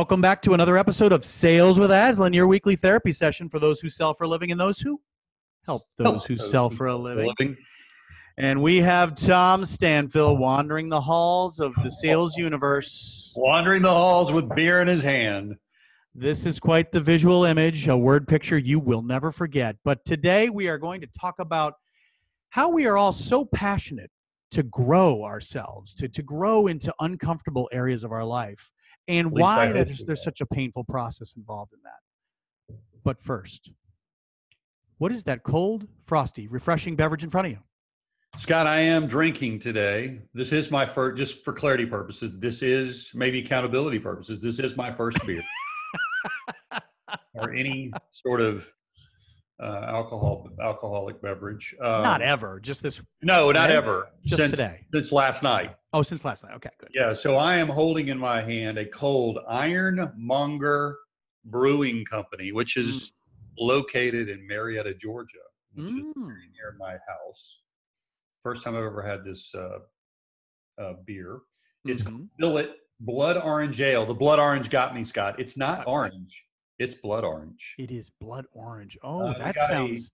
Welcome back to another episode of Sales with Aslan, your weekly therapy session for those who sell for a living and those who help those who sell for a living. And we have Tom Stanfill wandering the halls of the sales universe. Wandering the halls with beer in his hand. This is quite the visual image, a word picture you will never forget. But today we are going to talk about how we are all so passionate to grow ourselves, to, to grow into uncomfortable areas of our life, and At least I why hope there's, there's such a painful process involved in that. But first, what is that cold, frosty, refreshing beverage in front of you? Scott, I am drinking today. This is my first, just for clarity purposes, this is maybe accountability purposes. This is my first beer or any sort of uh, alcohol alcoholic beverage. Um, Not ever, just this, No, not today? ever. just since, today. Since last night. Oh, since last night. Okay, good. Yeah. So I am holding in my hand a cold Ironmonger Brewing Company, which is located in Marietta, Georgia, which is Mm. very near my house. First time I've ever had this uh, uh, beer. It's Mhm. Billet Blood Orange Ale. The blood orange got me, Scott. It's not Uh, orange. It's blood orange. It is blood orange. Oh, Uh, that sounds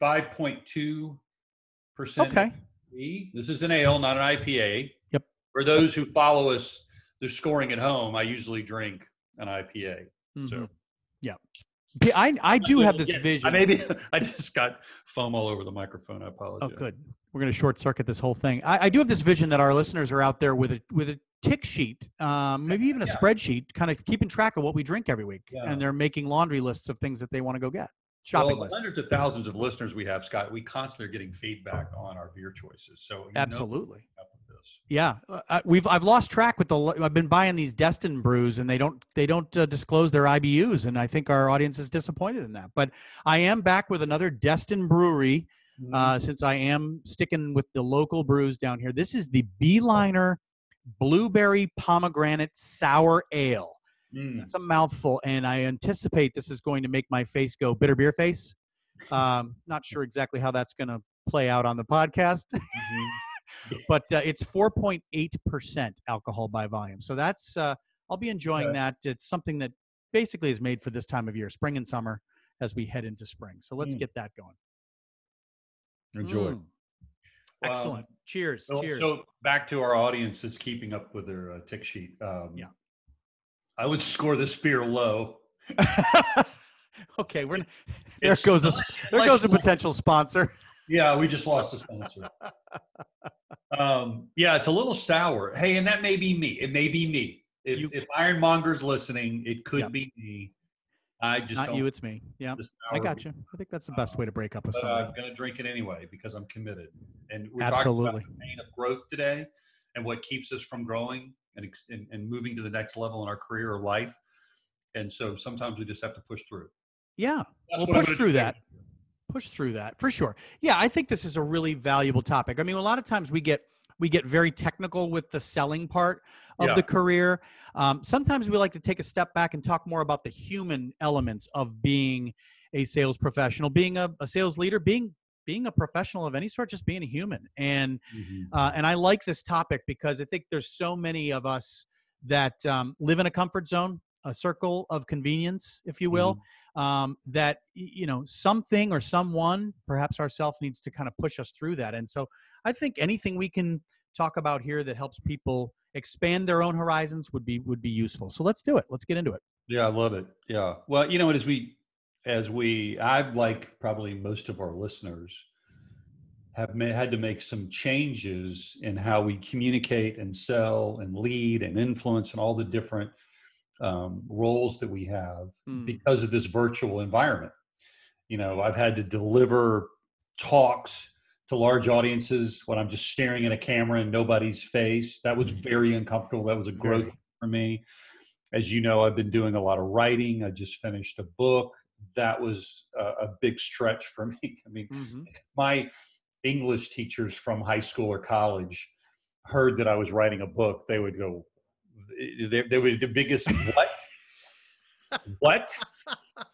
Five point two percent. okay. This is an ale, not an IPA. Yep. For those who follow us, they're scoring at home. I usually drink an IPA. So Mhm. Yeah. I, I do have this vision. I maybe I just got foam all over the microphone. I apologize. Oh, good. We're going to short circuit this whole thing. I, I do have this vision that our listeners are out there with a with a tick sheet, um, maybe even a Yeah. spreadsheet, kind of keeping track of what we drink every week, Yeah. and they're making laundry lists of things that they want to go get, shopping the lists. hundreds of thousands of listeners we have, Scott, we constantly are getting feedback on our beer choices. So Absolutely. what's up with this. Yeah, uh, uh, we've I've lost track with the. I've been buying these Destin brews, and they don't they don't uh, disclose their IBUs, and I think our audience is disappointed in that. But I am back with another Destin brewery. Mm-hmm. uh, since I am sticking with the local brews down here. This is the Beeliner Blueberry Pomegranate Sour Ale. Mm. It's a mouthful, and I anticipate this is going to make my face go bitter beer face. Um, not sure exactly how that's going to play out on the podcast, Mhm. but uh, it's 4.8% alcohol by volume. So that's, uh, I'll be enjoying Okay. that. It's something that basically is made for this time of year, spring and summer, as we head into spring. So let's Mm. get that going. Enjoy. Mm. Excellent. Cheers. So, cheers. so back to our audience that's keeping up with their uh, tick sheet. Um, Yeah. I would score this beer low. okay, we're n- there It's goes a there goes a potential sponsor. Yeah, we just lost a sponsor. um, yeah, it's a little sour. Hey, and that may be me. It may be me. If, You- if Ironmonger's listening, it could Yep. be me. I just Not you, it's me. Yeah, I got you. I think that's the best way to break up with uh, somebody. I'm going to drink it anyway because I'm committed. And we're Absolutely. talking about the pain of growth today and what keeps us from growing and, and, and moving to the next level in our career or life. And so sometimes we just have to push through. Yeah, That's We'll push through that. push through that for sure. Yeah, I think this is a really valuable topic. I mean, a lot of times we get we get very technical with the selling part of Yeah. the career. Um, sometimes we like to take a step back and talk more about the human elements of being a sales professional, being a, a sales leader, being being a professional of any sort, just being a human. And uh, and I like this topic because I think there's so many of us that um, live in a comfort zone, a circle of convenience, if you will. Um, that you know something or someone, perhaps ourselves, needs to kind of push us through that. And so I think anything we can talk about here that helps people expand their own horizons would be would be useful. So let's do it. Let's get into it. Yeah, I love it. Yeah. Well, you know, as we, as we, I like probably most of our listeners have ma- had to make some changes in how we communicate and sell and lead and influence and all the different um, roles that we have Mm. because of this virtual environment. You know, I've had to deliver talks to large audiences when I'm just staring at a camera and nobody's face. That was very uncomfortable. That was a growth for me. As you know, I've been doing a lot of writing. I just finished a book. That was a, a big stretch for me. I mean, Mhm. my English teachers from high school or college heard that I was writing a book, they would go, they, they were the biggest what? what?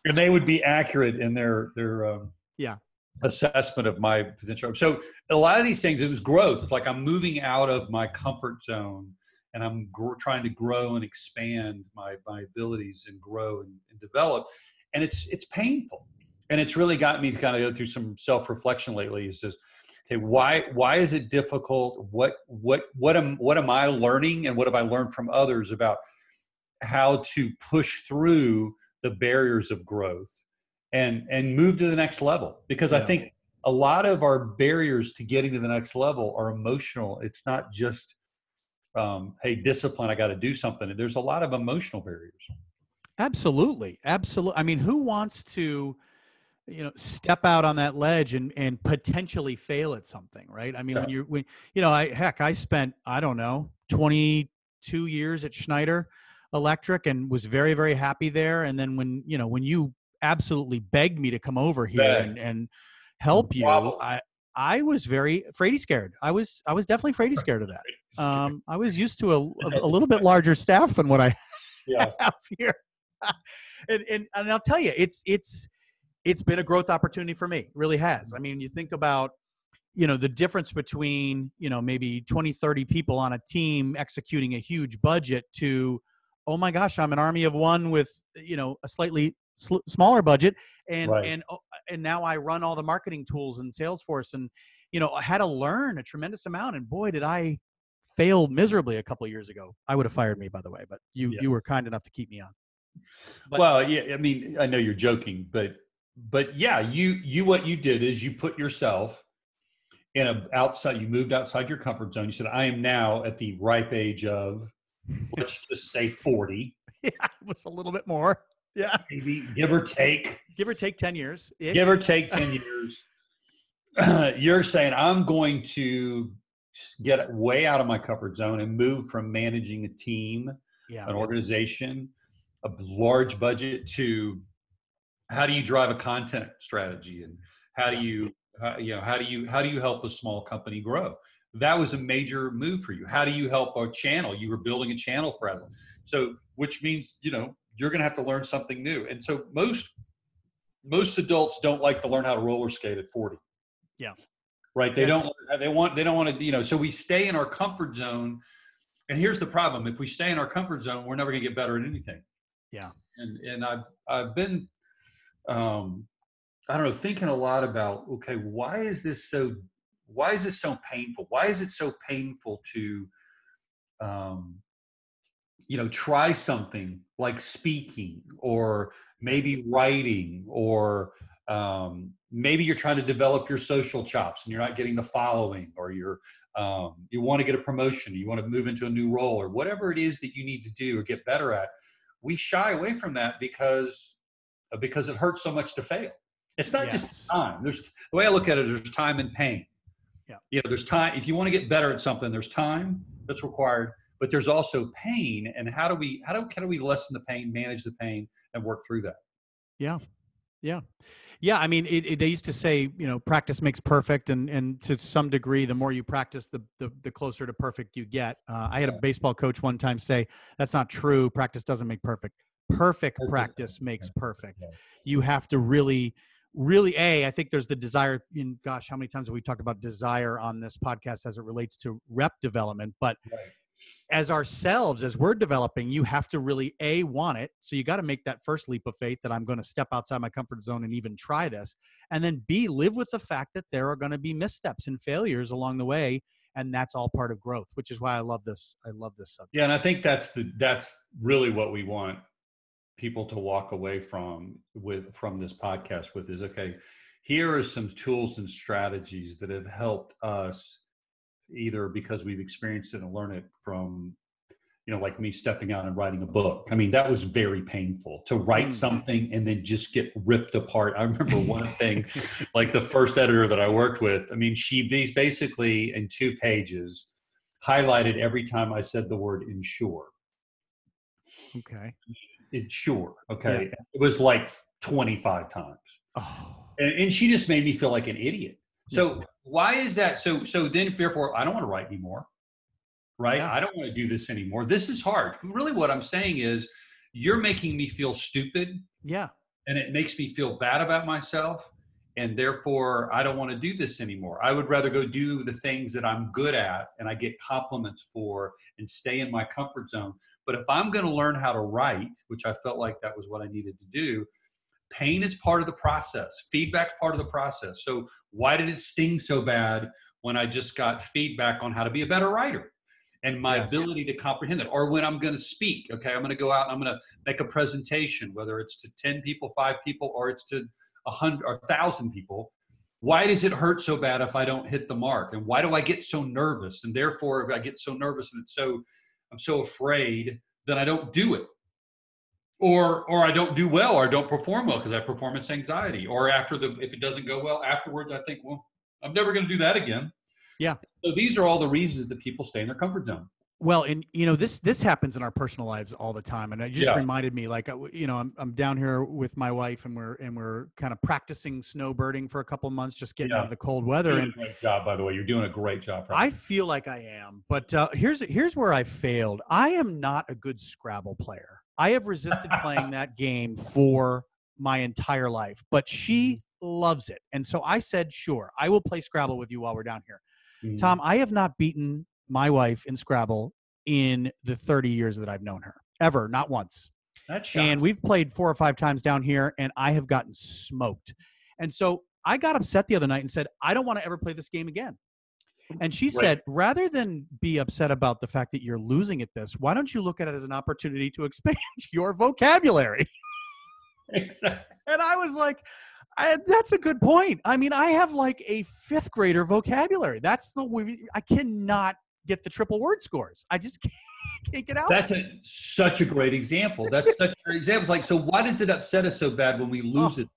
And they would be accurate in their their um, Yeah. Assessment of my potential. So a lot of these things, it was growth. It's like I'm moving out of my comfort zone and I'm gr- trying to grow and expand my my abilities and grow and, and develop, and it's it's painful, and it's really got me to kind of go through some self reflection lately. Is just okay, why why is it difficult? What what what am what am I learning, and what have I learned from others about how to push through the barriers of growth and and move to the next level? Because yeah. I think a lot of our barriers to getting to the next level are emotional. It's not just um, hey, discipline, I got to do something. There's a lot of emotional barriers. Absolutely. Absolutely. I mean, who wants to, you know, step out on that ledge and, and potentially fail at something, right? I mean, yeah. when you're, when, you know, I, heck, I spent, I don't know, 22 years at Schneider Electric and was very, very happy there. And then when, you know, when you absolutely begged me to come over here and, and help you, I, I was very fraidy scared. I was I was definitely fraidy scared of that. Um, I was used to a, a, a little bit larger staff than what I yeah. have here, and, and and I'll tell you, it's it's it's been a growth opportunity for me. It really has. I mean, you think about you know the difference between you know maybe 20 30 people on a team executing a huge budget to oh my gosh i'm an army of one with you know a slightly sl- smaller budget and right. and oh, and now I run all the marketing tools in Salesforce and you know I had to learn a tremendous amount and boy did I fail miserably a couple years ago. I would have fired me by the way, but you yeah. you were kind enough to keep me on. But, well, yeah, I mean, I know you're joking, but but yeah, you you what you did is you put yourself in a outside you moved outside your comfort zone. You said I am now at the ripe age of let's just say 40. Yeah, it was a little bit more yeah. Maybe give or take. Give or take 10 years. Give or take 10 years. You're saying I'm going to get way out of my comfort zone and move from managing a team, yeah. an organization, a large budget to how do you drive a content strategy and how do you how, you know how do you how do you help a small company grow that was a major move for you how do you help a channel you were building a channel for us so which means you know you're going to have to learn something new. And so most most adults don't like to learn how to roller skate at 40. Yeah. Right. They don't they want they don't want to, you know, so we stay in our comfort zone. And here's the problem. If we stay in our comfort zone, we're never going to get better at anything. Yeah. And and I've I've been um I don't know, thinking a lot about okay, why is this so why is this so painful? Why is it so painful to um you know try something like speaking or maybe writing or um, maybe you're trying to develop your social chops and you're not getting the following or you're um, you want to get a promotion you want to move into a new role or whatever it is that you need to do or get better at we shy away from that because uh, because it hurts so much to fail. It's not yes. just time. There's the way i look at it there's time and pain. Yeah. You know there's time if you want to get better at something there's time that's required but there's also pain and how do we how do, how do we lessen the pain manage the pain and work through that? Yeah. Yeah. Yeah i mean it, it, they used to say you know practice makes perfect and and to some degree the more you practice the the, the closer to perfect you get. Uh, i had a baseball coach one time say that's not true practice doesn't make perfect. Perfect practice makes perfect. You have to really really a i think there's the desire in gosh how many times have we talked about desire on this podcast as it relates to rep development but right as ourselves as we're developing you have to really a want it so you got to make that first leap of faith that i'm going to step outside my comfort zone and even try this and then b live with the fact that there are going to be missteps and failures along the way and that's all part of growth which is why i love this i love this subject yeah and i think that's the that's really what we want people to walk away from with from this podcast with is okay here are some tools and strategies that have helped us either because we've experienced it and learned it from you know like me stepping out and writing a book. I mean that was very painful to write mm. something and then just get ripped apart. I remember one thing like the first editor that i worked with i mean she basically in two pages highlighted every time i said the word insure. Okay. Insure okay? Yeah. it was like 25 times. Oh. and, and she just made me feel like an idiot. So why is that? So so then therefore I don't want to write anymore. Right? Yeah. I don't want to do this anymore. This is hard. Really what I'm saying is you're making me feel stupid. Yeah. And it makes me feel bad about myself. and therefore I don't want to do this anymore. I would rather go do the things that I'm good at and I get compliments for and stay in my comfort zone. But if I'm going to learn how to write, which I felt like that was what I needed to do, pain is part of the process, feedback's part of the process. So why did it sting so bad when I just got feedback on how to be a better writer? and my yes. ability to comprehend it. Or when I'm going to speak, okay, I'm going to go out and I'm going to make a presentation, whether it's to 10 people, five people, or it's to a hundred or a thousand people why does it hurt so bad if i don't hit the mark and why do i get so nervous and therefore if i get so nervous and it's so i'm so afraid that i don't do it or or i don't do well or i don't perform well because i have performance anxiety or after the if it doesn't go well afterwards i think well i'm never going to do that again yeah so these are all the reasons that people stay in their comfort zone well, and you know this this happens in our personal lives all the time, and it just yeah. reminded me, like uh, you know, I'm I'm down here with my wife, and we're and we're kind of practicing snowbirding for a couple months, just getting yeah. out of the cold weather. and great job, by the way, you're doing a great job. I feel like I am, but uh, here's here's where I failed. I am not a good Scrabble player. I have resisted playing that game for my entire life, but she mm-hmm. loves it, and so I said, sure, I will play Scrabble with you while we're down here. Mm-hmm. Tom, I have not beaten my wife in Scrabble in the 30 years that I've known her. Ever, not once. That's and we've played four or five times down here, and I have gotten smoked. And so I got upset the other night and said, I don't want to ever play this game again. And she right. said, rather than be upset about the fact that you're losing at this, why don't you look at it as an opportunity to expand your vocabulary? Exactly. And I was like, I, that's a good point. I mean, I have like a fifth grader vocabulary. That's the way I cannot get the triple word scores. I just can't, can't get out. That's a, such a great example. That's such a great example. Like, so why does it upset us so bad when we oh. lose oh, it?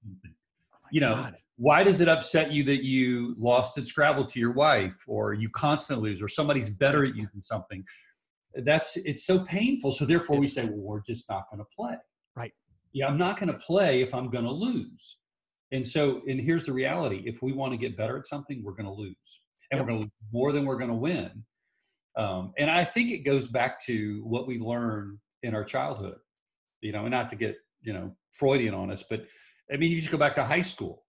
You know, God. Why does it upset you that you lost at Scrabble to your wife, or you constantly lose, or somebody's better at you than something? That's it's so painful. So therefore, we say, well, we're just not going to play. Right. Yeah, I'm not going to play if I'm going to lose. And so, and here's the reality: if we want to get better at something, we're going to lose, and yep. we're going to lose more than we're going to win um, and I think it goes back to what we learn in our childhood, you know, and not to get, you know, Freudian on us, but I mean, you just go back to high school,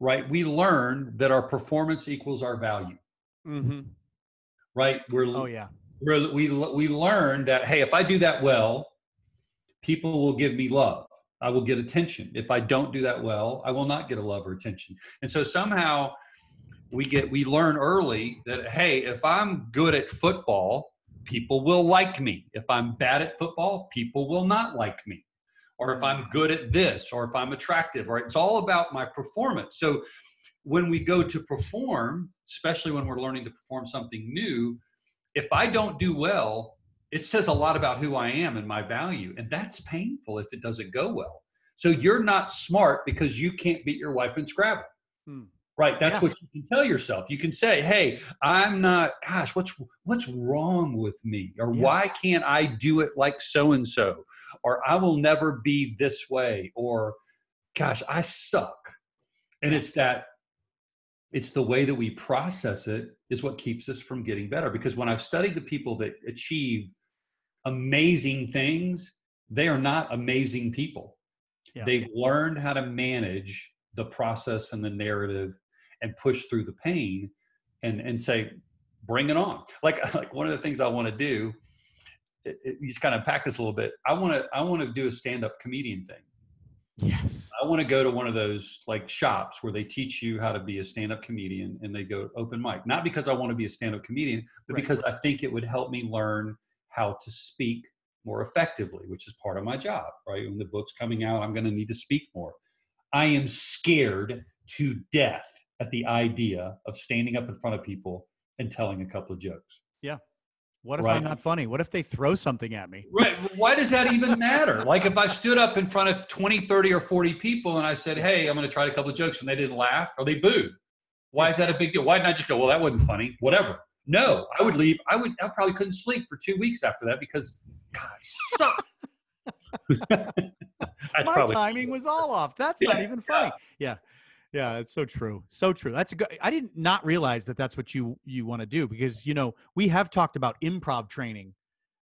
right? We learn that our performance equals our value. Mm-hmm. Right. We're, oh, yeah. We're, we, we learn that, hey, if I do that well, people will give me love. I will get attention. If I don't do that well, I will not get a love or attention. And so somehow we get we learn early that hey if i'm good at football people will like me if i'm bad at football people will not like me or if i'm good at this or if i'm attractive or it's all about my performance. So when we go to perform especially when we're learning to perform something new if i don't do well it says a lot about who i am and my value and that's painful if it doesn't go well. So you're not smart because you can't beat your wife in scrabble. Hmm. Right. That's yeah. what you can tell yourself. You can say, "Hey, I'm not. Gosh, what's what's wrong with me? Or yeah. why can't I do it like so and so? Or I will never be this way. Or, gosh, I suck." And it's that. It's the way that we process it is what keeps us from getting better. Because when I've studied the people that achieve amazing things, they are not amazing people. Yeah. They've learned how to manage the process and the narrative and push through the pain and and say bring it on. Like like one of the things i want to do it, it, you just kind of pack this a little bit. I want to i want to do a stand-up comedian thing. Yes. I want to go to one of those like shops where they teach you how to be a stand-up comedian and they go open mic. Not because i want to be a stand-up comedian but right. because i think it would help me learn how to speak more effectively which is part of my job right? When the book's coming out i'm going to need to speak more. I am scared to death at the idea of standing up in front of people and telling a couple of jokes. Yeah. What if right? I'm not funny? What if they throw something at me? Right. Why does that even matter? like if I stood up in front of 20, 30, or 40 people and I said, hey, I'm going to try a couple of jokes and they didn't laugh or they booed. Why is that a big deal? Why didn't I just go, well, that wasn't funny? Whatever. No, I would leave. I would, I probably couldn't sleep for two weeks after that because, God, suck. My probably- timing was all off. That's yeah, not even funny. Yeah. yeah. Yeah, it's so true. So true. That's a good. I didn't not realize that that's what you you want to do because you know we have talked about improv training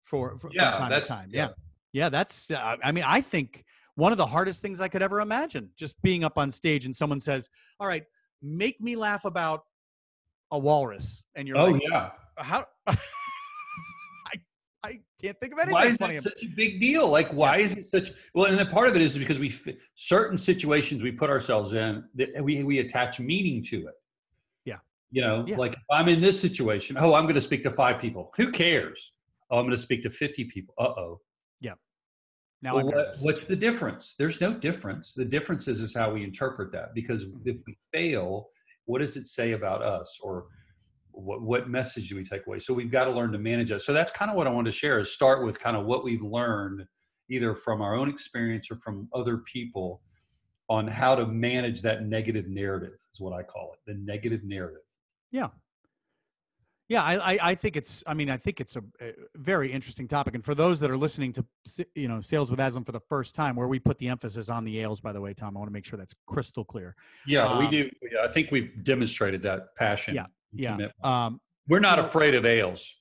for, for yeah, from time that's, to time. Yeah, yeah. yeah that's. Uh, I mean, I think one of the hardest things I could ever imagine. Just being up on stage and someone says, "All right, make me laugh about a walrus," and you're like, oh like, yeah. "How?" Can't think of anything Why is funny. it about- such a big deal? Like, why is it such? Well, and a part of it is because we certain situations we put ourselves in that we we attach meaning to it. Yeah. You know, Yeah. like if I'm in this situation, oh, I'm going to speak to five people. Who cares? Oh, I'm going to speak to 50 people. Uh oh. Yeah. Now Well, what, what's the difference? There's no difference. The difference is is how we interpret that. Because Mm-hmm. if we fail, what does it say about us, or what what message do we take away? So we've got to learn to manage it. So that's kind of what I want to share. Is start with kind of what we've learned, either from our own experience or from other people, on how to manage that negative narrative. Is what I call it, the negative narrative. Yeah, I, I, I think it's. I mean, I think it's a, a very interesting topic. And for those that are listening to, you know, sales with Aslan for the first time, where we put the emphasis on the ales, by the way, Tom, I want to make sure that's crystal clear. Yeah, we Um, do. Yeah, I think we've demonstrated that passion. Yeah, Yeah. Um, We're not afraid of ales.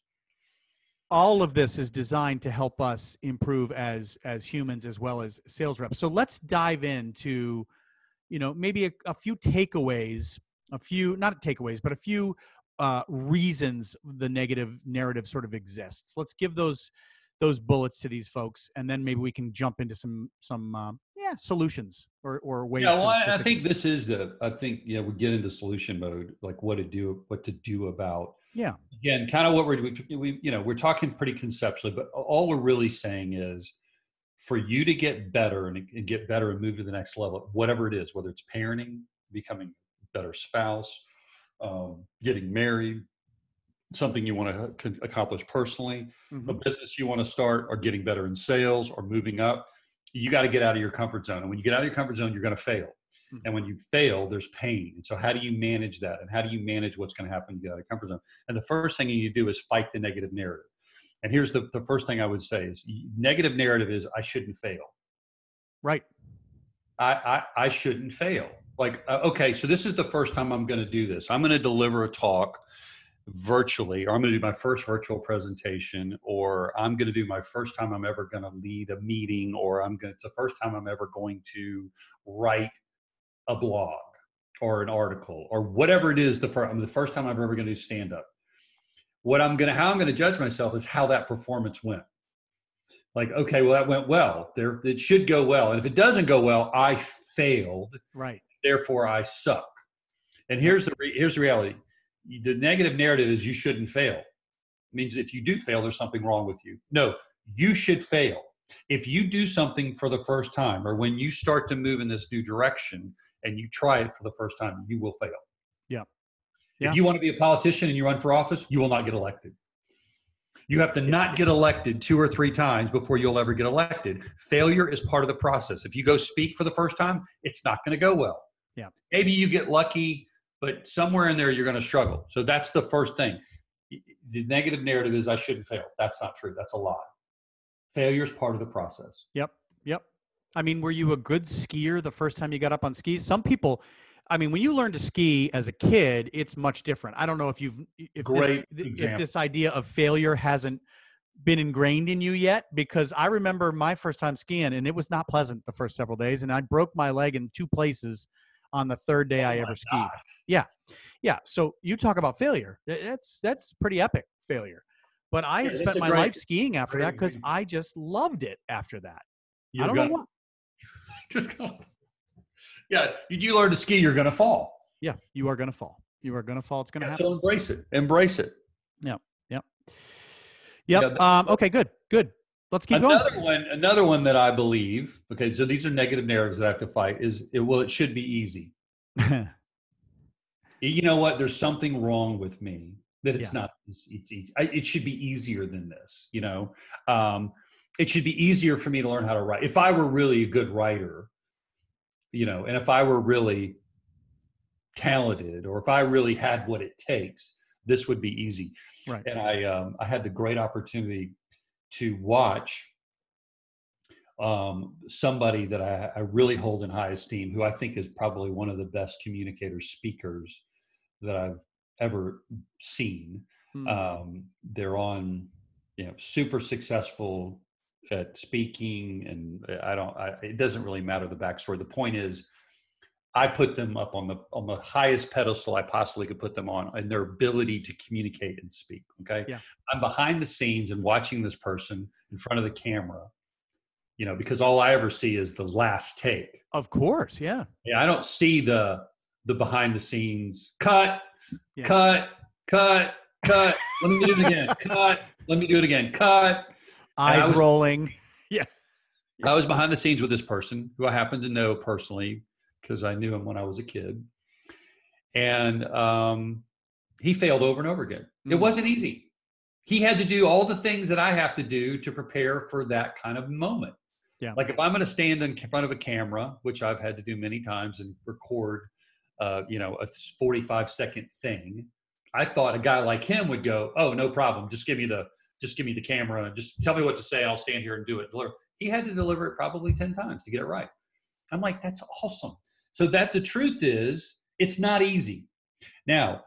all of this is designed to help us improve as as humans as well as sales reps. So let's dive into, you know, maybe a, a few takeaways, a few not takeaways, but a few uh, reasons the negative narrative sort of exists. Let's give those those bullets to these folks, and then maybe we can jump into some some um, yeah solutions or or ways. Yeah, well, I, to I think this is the. I think yeah, we get into solution mode, like what to do, what to do about. Yeah. Again, kind of what we're we, we you know we're talking pretty conceptually, but all we're really saying is, for you to get better and, and get better and move to the next level, whatever it is, whether it's parenting, becoming a better spouse, um, getting married, something you want to accomplish personally, a Mhm. business you want to start or getting better in sales or moving up, you got to get out of your comfort zone. And when you get out of your comfort zone, you're going to fail. Mhm. And when you fail, there's pain. And so, how do you manage that? And how do you manage what's going to happen you get out of comfort zone? And the first thing you need to do is fight the negative narrative. And here's the, the first thing I would say is negative narrative is I shouldn't fail. Right. I, I, I shouldn't fail. Like, uh, okay, so this is the first time I'm going to do this. I'm going to deliver a talk virtually, or I'm going to do my first virtual presentation, or I'm going to do my first time I'm ever going to lead a meeting, or I'm going to, it's the first time I'm ever going to write a blog or an article or whatever it is. The first, the first time I'm ever going to do stand up. What I'm going to, how I'm going to judge myself is how that performance went. Like, okay, well, that went well. There, it should go well. And if it doesn't go well, I failed Right. therefore I suck. And here's the re- here's the reality: the negative narrative is you shouldn't fail. It means if you do fail, there's something wrong with you. No, you should fail. If you do something for the first time, or when you start to move in this new direction and you try it for the first time, you will fail. Yeah. Yeah. If you want to be a politician and you run for office, you will not get elected. You have to not get elected two or three times before you'll ever get elected. Failure is part of the process. If you go speak for the first time, it's not going to go well. Yeah. Maybe you get lucky, but somewhere in there you're going to struggle. So that's the first thing. The negative narrative is I shouldn't fail. That's not true. That's a lie. Failure is part of the process. Yep. Yep. I mean, were you a good skier the first time you got up on skis? Some people, I mean, when you learn to ski as a kid, it's much different. I don't know if you've if Great this, if this idea of failure hasn't been ingrained in you yet because I remember my first time skiing and it was not pleasant the first several days and I broke my leg in two places on the third day Oh I ever skied. Yeah. Yeah, so you talk about failure. That's that's pretty epic failure. But I Yeah, had spent my great- life skiing after that because. I just loved it after that. I don't gonna, know why. just go. Yeah, you, you learn to ski, you're going to fall. Yeah, you are going to fall. You are going to fall. It's going to Yeah, happen. so embrace it. Embrace it. Yep. Yeah, that- um, okay. Good. Good. Let's keep going. another going. one, another one that I believe. Okay, so these are negative narratives that I have to fight. Is it, well, it should be easy. You know what? There's something wrong with me that it's Yeah. not. It's, it's easy. I, it should be easier than this. You know, um, it should be easier for me to learn how to write. If I were really a good writer, you know, and if I were really talented, or if I really had what it takes, this would be easy. right. and I um, I had the great opportunity to watch um, somebody that I, I really hold in high esteem, who I think is probably one of the best communicators, speakers that I've ever seen. Hmm. Um, they're on, you know, super successful at speaking, and uh, I don't. I, it doesn't really matter the backstory. The point is, I put them up on the on the highest pedestal I possibly could put them on, and their ability to communicate and speak. Okay, yeah. I'm behind the scenes and watching this person in front of the camera. You know, because all I ever see is the last take. Of course, yeah. Yeah, I don't see the the behind the scenes cut, yeah. cut, cut, cut. Let me do it again. cut. Let me do it again. Cut. Eyes was, rolling. Yeah. I was behind the scenes with this person who I happen to know personally because I knew him when I was a kid. And um, he failed over and over again. Mm. It wasn't easy. He had to do all the things that I have to do to prepare for that kind of moment. Yeah. Like if I'm going to stand in front of a camera, which I've had to do many times and record, uh, you know, a 45 second thing, I thought a guy like him would go, "Oh, no problem. Just give me the just give me the camera and just tell me what to say. I'll stand here and do it." He had to deliver it probably 10 times to get it right. I'm like, "That's awesome." So that the truth is, it's not easy. Now,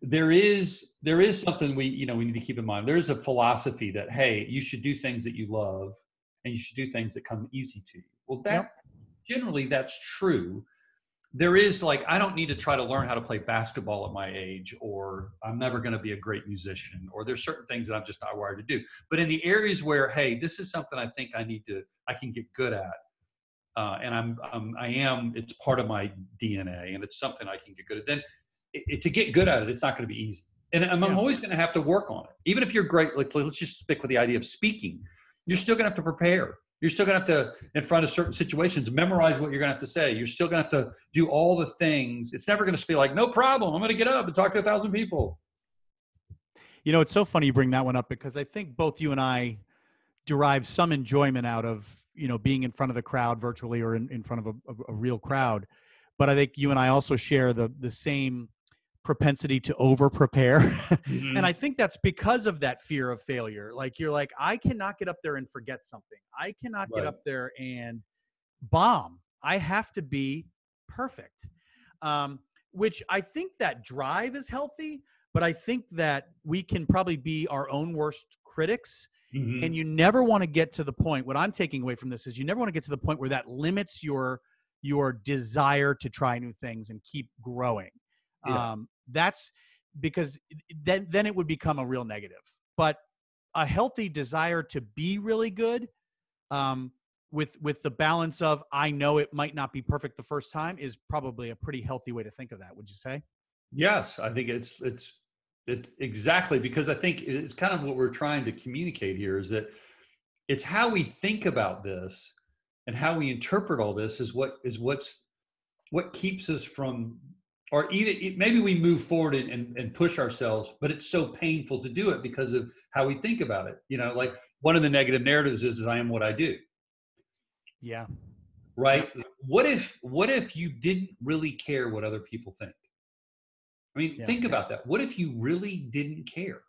there is there is something we you know we need to keep in mind. There is a philosophy that hey, you should do things that you love, and you should do things that come easy to you. Well, that yep. generally that's true there is like i don't need to try to learn how to play basketball at my age or i'm never going to be a great musician or there's certain things that i'm just not wired to do but in the areas where hey this is something i think i need to i can get good at uh, and I'm, I'm i am it's part of my dna and it's something i can get good at then it, it, to get good at it it's not going to be easy and i'm, I'm always going to have to work on it even if you're great like let's just stick with the idea of speaking you're still going to have to prepare you're still going to have to, in front of certain situations, memorize what you're going to have to say. You're still going to have to do all the things. It's never going to be like, no problem. I'm going to get up and talk to a thousand people. You know, it's so funny you bring that one up because I think both you and I derive some enjoyment out of, you know, being in front of the crowd virtually or in, in front of a, a, real crowd. But I think you and I also share the the same propensity to over prepare. Mm-hmm. and I think that's because of that fear of failure. Like you're like, I cannot get up there and forget something. I cannot right. get up there and bomb. I have to be perfect. Um, which I think that drive is healthy, but I think that we can probably be our own worst critics. Mm-hmm. And you never want to get to the point. What I'm taking away from this is you never want to get to the point where that limits your your desire to try new things and keep growing. Yeah. Um, that's because then then it would become a real negative. But a healthy desire to be really good, um, with with the balance of I know it might not be perfect the first time is probably a pretty healthy way to think of that. Would you say? Yes, I think it's it's it's exactly because I think it's kind of what we're trying to communicate here is that it's how we think about this and how we interpret all this is what is what's what keeps us from or either maybe we move forward and, and, and, push ourselves but it's so painful to do it because of how we think about it. You know like one of the negative narratives is, is i am what i do. Yeah. Right? What if what if you didn't really care what other people think i mean yeah. think about that what if you really didn't care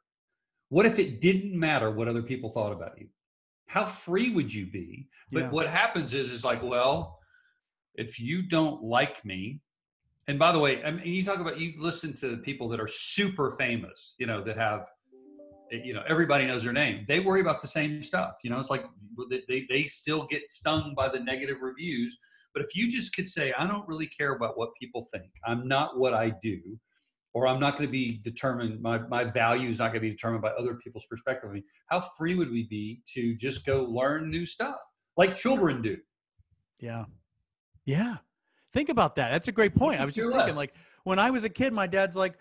what if it didn't matter what other people thought about you how free would you be but yeah. what happens is is like well if you don't like me and by the way, I mean, you talk about you listen to people that are super famous, you know, that have, you know, everybody knows their name. They worry about the same stuff. You know, it's like they they still get stung by the negative reviews. But if you just could say, I don't really care about what people think. I'm not what I do, or I'm not going to be determined. My my value is not going to be determined by other people's perspective. I mean, how free would we be to just go learn new stuff like children do? Yeah, yeah. Think about that. That's a great point. I was just thinking, like, when I was a kid, my dad's like,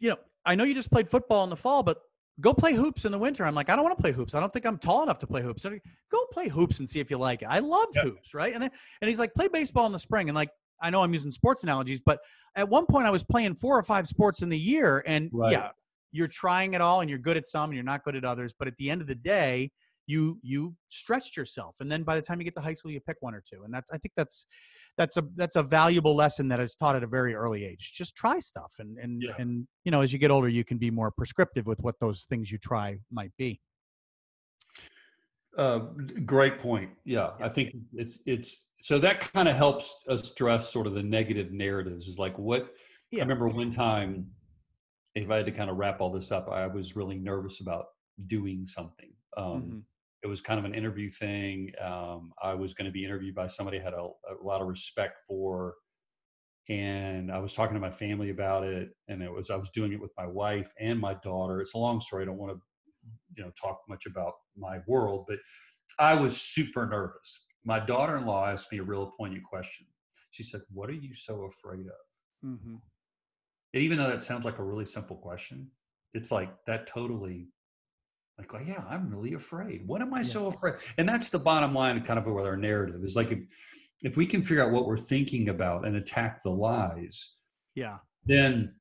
you know, I know you just played football in the fall, but go play hoops in the winter. I'm like, I don't want to play hoops. I don't think I'm tall enough to play hoops. So go play hoops and see if you like it. I loved yeah. hoops, right? And then, and he's like, play baseball in the spring. And like, I know I'm using sports analogies, but at one point I was playing four or five sports in the year, and right. yeah, you're trying it all, and you're good at some, and you're not good at others. But at the end of the day, you you stretched yourself and then by the time you get to high school you pick one or two and that's i think that's that's a that's a valuable lesson that is taught at a very early age just try stuff and and yeah. and you know as you get older you can be more prescriptive with what those things you try might be uh, great point yeah, yeah. i think it's it's so that kind of helps us address sort of the negative narratives is like what yeah. i remember one time if i had to kind of wrap all this up i was really nervous about doing something um, mm-hmm it was kind of an interview thing. Um, I was going to be interviewed by somebody I had a, a lot of respect for, and I was talking to my family about it. And it was I was doing it with my wife and my daughter. It's a long story. I don't want to, you know, talk much about my world, but I was super nervous. My daughter-in-law asked me a real poignant question. She said, "What are you so afraid of?" Mm-hmm. And even though that sounds like a really simple question, it's like that totally like, well, yeah, I'm really afraid. What am I yeah. so afraid? And that's the bottom line kind of with our narrative is like if if we can figure out what we're thinking about and attack the lies, yeah, then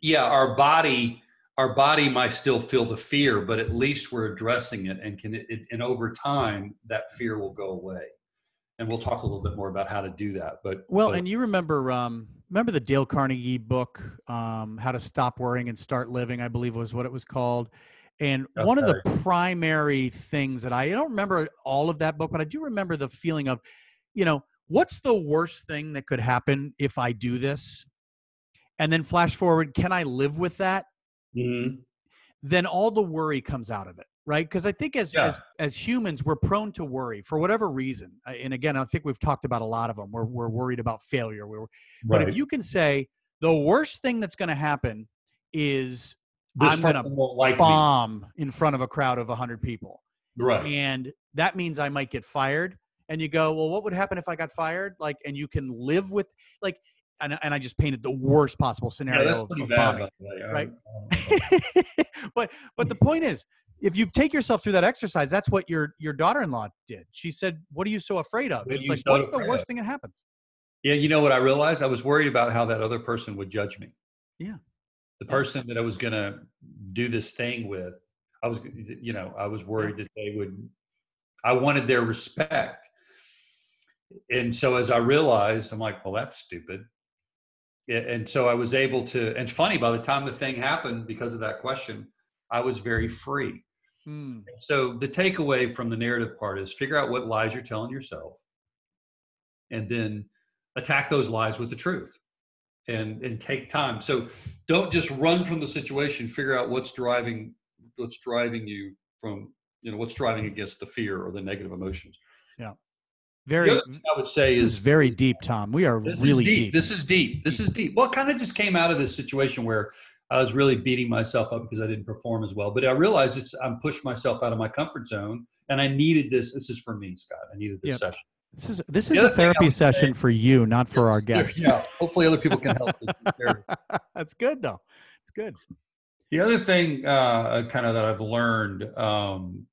yeah, our body our body might still feel the fear, but at least we're addressing it and can it, and over time that fear will go away. And we'll talk a little bit more about how to do that. But well, but, and you remember um remember the Dale Carnegie book, um, How to Stop Worrying and Start Living, I believe was what it was called. And okay. one of the primary things that I, I don't remember all of that book, but I do remember the feeling of, you know, what's the worst thing that could happen if I do this? And then flash forward, can I live with that? Mm-hmm. Then all the worry comes out of it, right? Because I think as, yeah. as as humans, we're prone to worry for whatever reason. And again, I think we've talked about a lot of them. We're we're worried about failure. We're, right. But if you can say the worst thing that's going to happen is this I'm going to bomb me. in front of a crowd of 100 people. Right. And that means I might get fired. And you go, well, what would happen if I got fired? Like, and you can live with, like, and, and I just painted the worst possible scenario yeah, of, bombing, right? but but the point is, if you take yourself through that exercise, that's what your your daughter-in-law did. She said, "What are you so afraid of?" What it's like, what's the worst of? thing that happens? Yeah, you know what I realized? I was worried about how that other person would judge me. Yeah the person that I was going to do this thing with, I was, you know, I was worried that they would, I wanted their respect. And so as I realized, I'm like, well, that's stupid. And so I was able to, and it's funny, by the time the thing happened, because of that question, I was very free. Hmm. So the takeaway from the narrative part is figure out what lies you're telling yourself and then attack those lies with the truth and and take time. So don't just run from the situation. Figure out what's driving what's driving you from you know what's driving against the fear or the negative emotions. Yeah. Very, I would say is, is, very deep, Tom. We are really deep. deep. This is deep. This is deep. Well, kind of just came out of this situation where I was really beating myself up because I didn't perform as well. But I realized it's I'm pushed myself out of my comfort zone, and I needed this. This is for me, Scott. I needed this yep. session. This is this is a therapy session say, for you, not for our guests. Yeah, hopefully other people can help. That's good though. It's good. The other thing, uh, kind of that I've learned, um,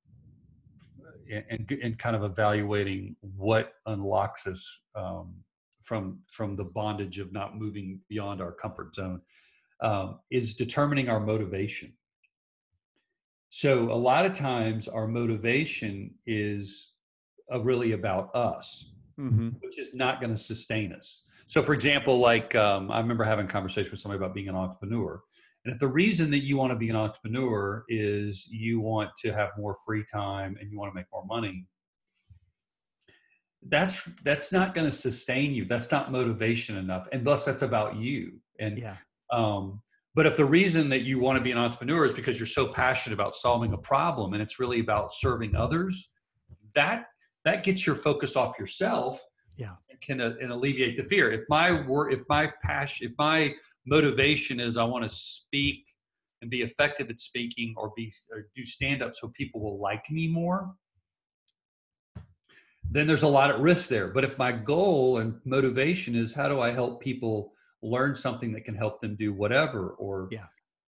and in kind of evaluating what unlocks us um, from from the bondage of not moving beyond our comfort zone, um, is determining our motivation. So a lot of times, our motivation is uh, really about us, mm-hmm. which is not going to sustain us. So, for example, like um, I remember having a conversation with somebody about being an entrepreneur. And if the reason that you want to be an entrepreneur is you want to have more free time and you want to make more money, that's that's not going to sustain you. That's not motivation enough, and thus that's about you. And yeah. Um, but if the reason that you want to be an entrepreneur is because you're so passionate about solving a problem and it's really about serving others, that that gets your focus off yourself yeah and can uh, and alleviate the fear if my work if my passion if my motivation is i want to speak and be effective at speaking or be or do stand up so people will like me more then there's a lot at risk there but if my goal and motivation is how do i help people learn something that can help them do whatever or yeah.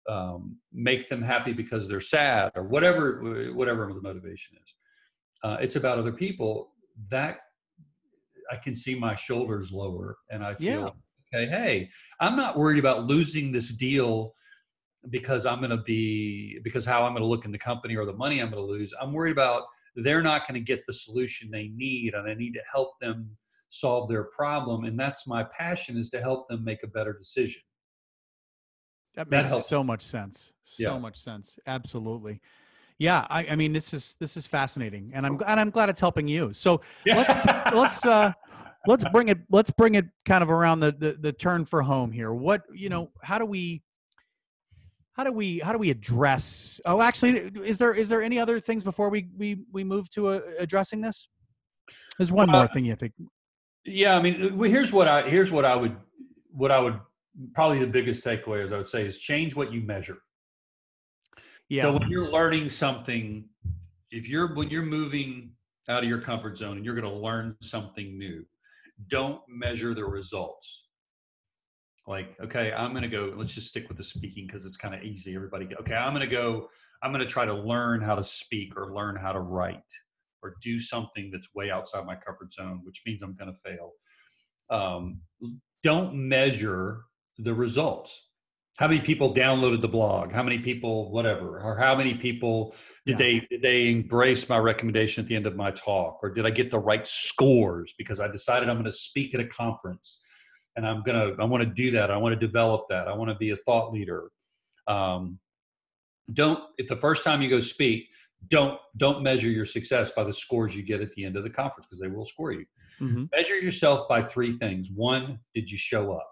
um, make them happy because they're sad or whatever whatever the motivation is uh, it's about other people that i can see my shoulders lower and i feel yeah. Okay hey i'm not worried about losing this deal because i'm going to be because how i'm going to look in the company or the money i'm going to lose i'm worried about they're not going to get the solution they need and i need to help them solve their problem and that's my passion is to help them make a better decision that makes that so much sense so yeah. much sense absolutely yeah, I, I, mean this is this is fascinating, and I'm and I'm glad it's helping you. So yeah. let's let's uh, let's bring it let's bring it kind of around the, the the turn for home here. What you know, how do we how do we how do we address oh actually is there is there any other things before we we we move to uh, addressing this there's one more Uh, thing you think Yeah, I mean, here's what I here's what I would what I would probably the biggest takeaway is I would say is change what you measure. yeah So when you're learning something, if you're when you're moving out of your comfort zone and you're going to learn something new, don't measure the results. Like, okay, I'm going to go. Let's just stick with the speaking because it's kind of easy. Everybody, okay, I'm going to go. I'm going to try to learn how to speak or learn how to write or do something that's way outside my comfort zone, which means I'm going to fail. Um, don't measure the results how many people downloaded the blog? How many people whatever? Or how many people did Yeah. they did they embrace my recommendation at the end of my talk? Or did i get the right scores? Because i decided i'm going to speak at a conference and i'm going to i want to do that. I want to develop that. I want to be a thought leader. Um, don't if the first time you go speak don't don't measure your success by the scores you get at the end of the conference because they will score you. Mhm. measure yourself by three things. One did you show up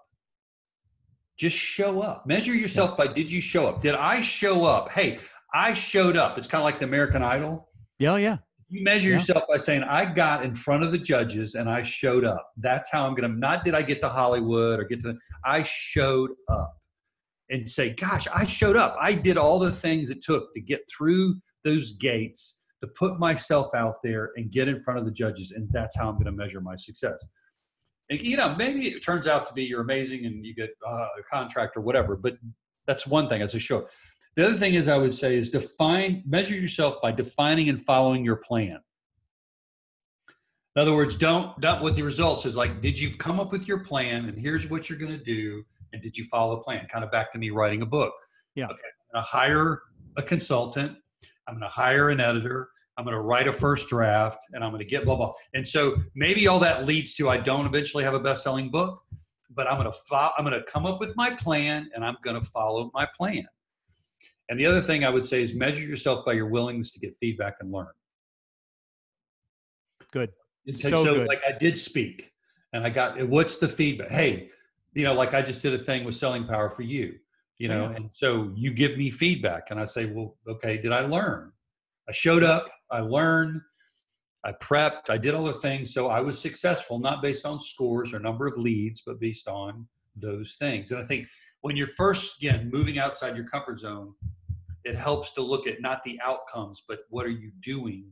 just show up. Measure yourself by did you show up? Did i show up? Hey i showed up. It's kind of like the american idol. Yeah yeah. You measure Yeah. yourself by saying i got in front of the judges and i showed up. That's how i'm gonna not did i get to hollywood or get to i showed up and say gosh i showed up. I did all the things it took to get through those gates to put myself out there and get in front of the judges. And that's how i'm going to measure my success and, you know maybe it turns out to be you're amazing and you get uh, a contract or whatever but that's one thing as a show. The other thing is i would say is define measure yourself by defining and following your plan. In other words don't don't what the results is like did you come up with your plan and here's what you're going to do and did you follow the plan? Kind of back to me writing a book. Yeah. okay i'm going to hire a consultant. I'm going to hire an editor i'm going to write a first draft and i'm going to get blah blah and so maybe all that leads to i don't eventually have a best-selling book but i'm going to fo- i'm going to come up with my plan and i'm going to follow my plan and the other thing i would say is measure yourself by your willingness to get feedback and learn Good. And So good. like I did speak and I got what's the feedback? Hey, you know, like I just did a thing with selling power for you, you know, Yeah. and so you give me feedback and I say, well, okay, did I learn? I showed up, I learned, I prepped, I did all the things. So I was successful, not based on scores or number of leads, but based on those things. And I think when you're first, again, moving outside your comfort zone, it helps to look at not the outcomes, but what are you doing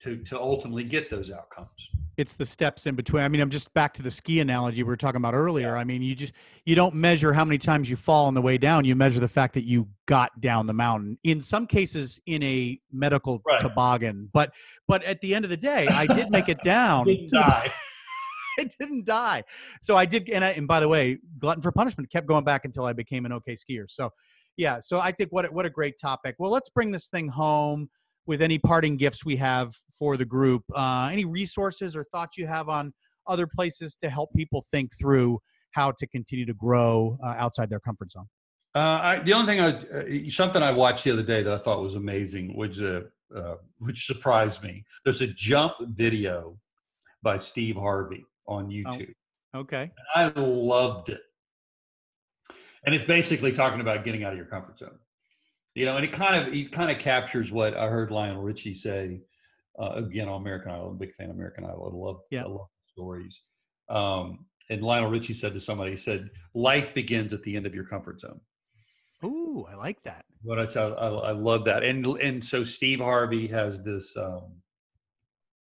to, to ultimately get those outcomes. it's the steps in between. I mean, I'm just back to the ski analogy we were talking about earlier. I mean, you just you don't measure how many times you fall on the way down. You measure the fact that you got down the mountain. In some cases, in a medical Right. toboggan, but but at the end of the day, I did make it down. Didn't die. I didn't die. So I did, and I, and by the way, glutton for punishment kept going back until I became an okay skier. So, yeah. So I think what a- what a great topic. Well, let's bring this thing home with any parting gifts we have for the group. Uh, any resources or thoughts you have on other places to help people think through how to continue to grow uh, outside their comfort zone. Uh, I, the only thing I, uh, something I watched the other day that I thought was amazing, which uh, uh, which surprised me. There's a jump video by Steve Harvey on YouTube. Okay. I loved it. And it's basically talking about getting out of your comfort zone. You know, and it kind of it kind of captures what I heard Lionel Richie say uh, again on American Idol. I'm a big fan of American Idol. I love Yeah. I love stories. Um, and Lionel Richie said to somebody, he said, "Life begins at the end of your comfort zone." Ooh, I like that. What I tell, I, I love that, and and so Steve Harvey has this um,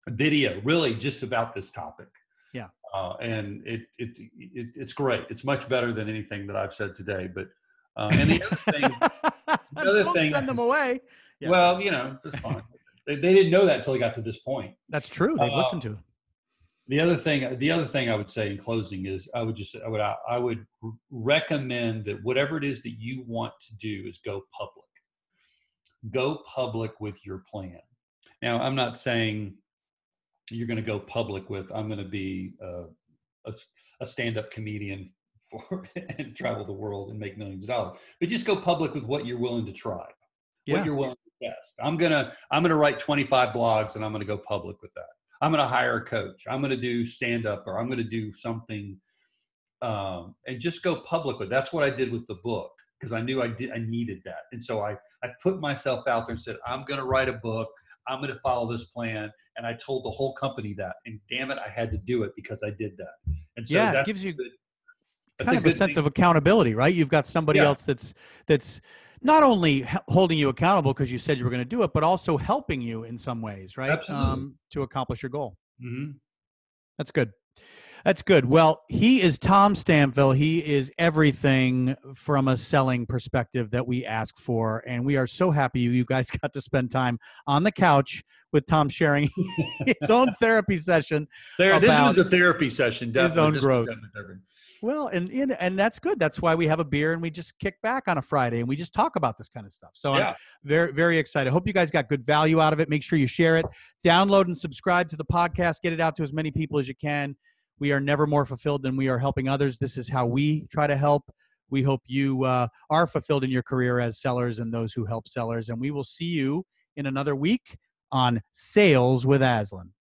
video really just about this topic. Yeah. uh, and it, it it it's great. It's much better than anything that I've said today. But uh, and the other thing, other Don't thing- send them away. Yeah. well, you know, that's fine. They, they didn't know that until they got to this point. That's true. They've uh, listened to it. The other thing, the other thing I would say in closing is, I would just, I would, I would recommend that whatever it is that you want to do is go public. Go public with your plan. Now, I'm not saying you're going to go public with. I'm going to be uh, a, a stand-up comedian for and travel the world and make millions of dollars. But just go public with what you're willing to try. Yeah. What you're willing I'm gonna I'm gonna write 25 blogs and I'm gonna go public with that. I'm going to hire a coach. I'm going to do stand up or I'm going to do something um, and just go public with. That's what I did with the book. because I knew I did I needed that. And so I I put myself out there and said, I'm going to write a book. I'm going to follow this plan. And I told the whole company that. And damn it, I had to do it because I did that. And so yeah, it gives you good, kind of a sense thing. of accountability, right? You've got somebody yeah. else that's that's not only holding you accountable because you said you were going to do it, but also helping you in some ways, right? Um, to accomplish your goal. Mm-hmm. That's good. That's good. Well, he is Tom Stampfl. He is everything from a selling perspective that we ask for. And we are so happy you guys got to spend time on the couch with Tom sharing his own therapy session. There, this was a therapy session. His own growth. Well, and, and and that's good. That's why we have a beer and we just kick back on a Friday and we just talk about this kind of stuff. So yeah. I'm very very excited. Hope you guys got good value out of it. Make sure you share it, download and subscribe to the podcast. Get it out to as many people as you can. We are never more fulfilled than we are helping others. This is how we try to help. We hope you uh, are fulfilled in your career as sellers and those who help sellers. And we will see you in another week on Sales with Aslan.